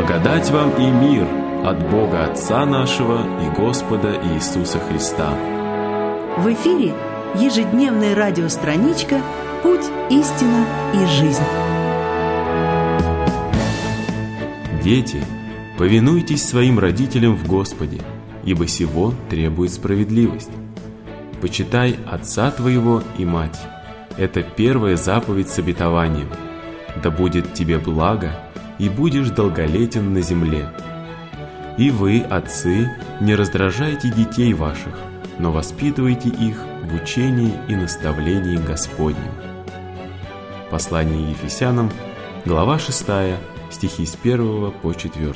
Благодать вам и мир от Бога Отца нашего и Господа Иисуса Христа. В эфире ежедневная радиостраничка «Путь, истина и жизнь». Дети, повинуйтесь своим родителям в Господе, ибо сего требует справедливость. Почитай отца твоего и мать. Это первая заповедь с обетованием. Да будет тебе благо, и будешь долголетен на земле. И вы, отцы, не раздражайте детей ваших, но воспитывайте их в учении и наставлении Господнем. Послание Ефесянам, глава 6, стихи с 1 по 4.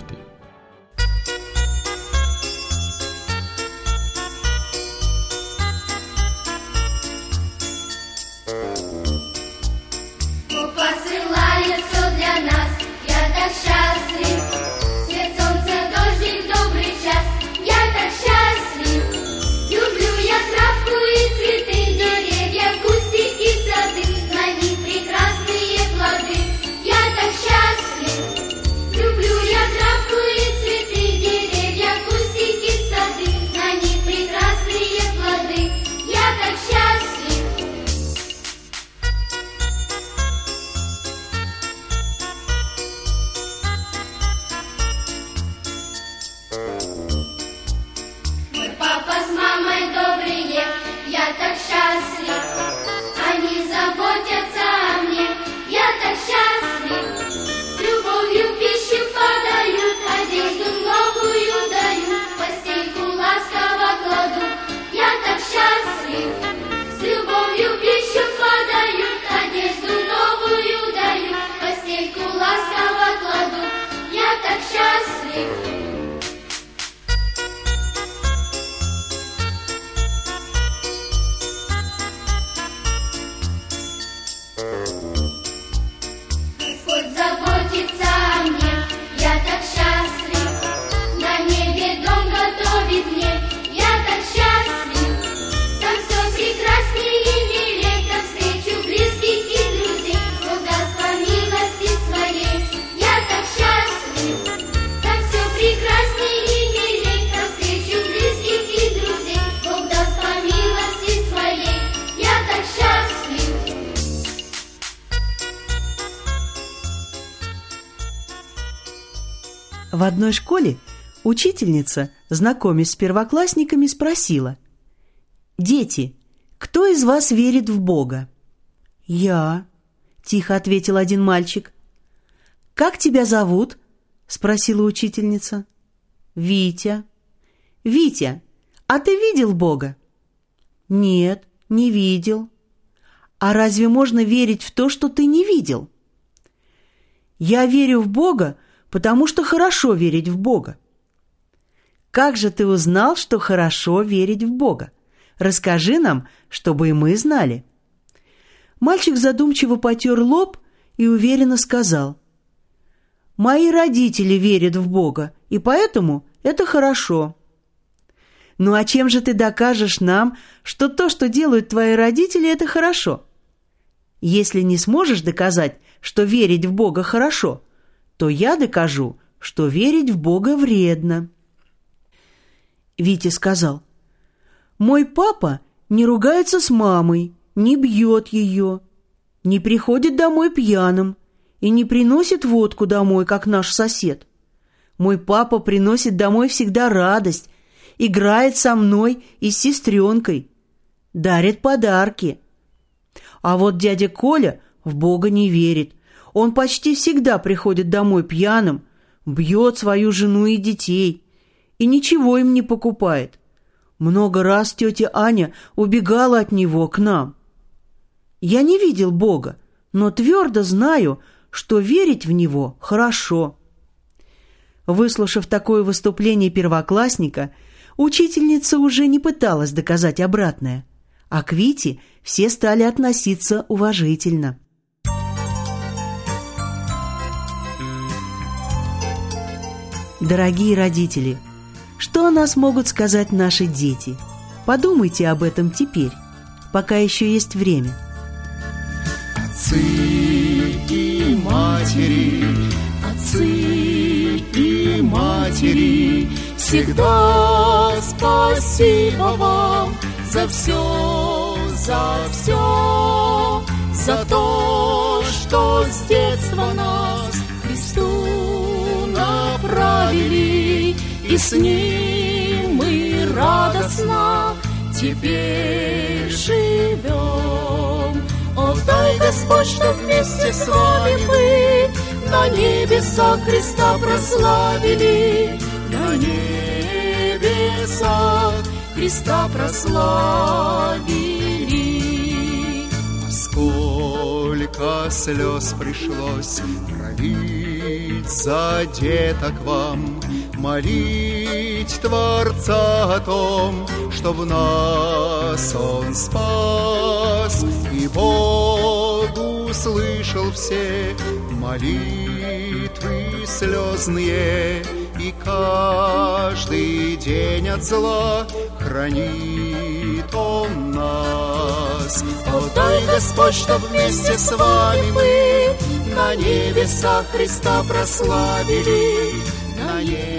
Bye. В одной школе учительница, знакомясь с первоклассниками, спросила. «Дети, кто из вас верит в Бога?» «Я», — тихо ответил один мальчик. «Как тебя зовут?» — спросила учительница. «Витя». «Витя, а ты видел Бога?» «Нет, не видел». «А разве можно верить в то, что ты не видел?» «Я верю в Бога, потому что хорошо верить в Бога. Как же ты узнал, что хорошо верить в Бога? Расскажи нам, чтобы и мы знали. Мальчик задумчиво потер лоб и уверенно сказал. «Мои родители верят в Бога, и поэтому это хорошо». «Ну а чем же ты докажешь нам, что то, что делают твои родители, это хорошо?» «Если не сможешь доказать, что верить в Бога хорошо, то я докажу, что верить в Бога вредно. Витя сказал, «Мой папа не ругается с мамой, не бьет ее, не приходит домой пьяным и не приносит водку домой, как наш сосед. Мой папа приносит домой всегда радость, играет со мной и с сестренкой, дарит подарки. А вот дядя Коля в Бога не верит, он почти всегда приходит домой пьяным, бьет свою жену и детей и ничего им не покупает. Много раз тетя Аня убегала от него к нам. Я не видел Бога, но твердо знаю, что верить в Него хорошо. Выслушав такое выступление первоклассника, учительница уже не пыталась доказать обратное, а к Вите все стали относиться уважительно. Дорогие родители, что о нас могут сказать наши дети? Подумайте об этом теперь, пока еще есть время. Отцы и матери, отцы и матери, всегда спасибо вам за все, за все, за то, что с детства нас к Христу направили, и с ним мы радостно теперь живем. О, дай, Господь, что вместе с вами мы на небесах Христа прославили, на небесах Христа прославили. Сколько слез пришлось пролить за деток вам, молить Творца о том, что в нас Он спас, и Бог услышал все молитвы слезные, и каждый день от зла хранит Он нас. О, дай, Господь, чтоб вместе с вами мы на небесах Христа прославили, на небесах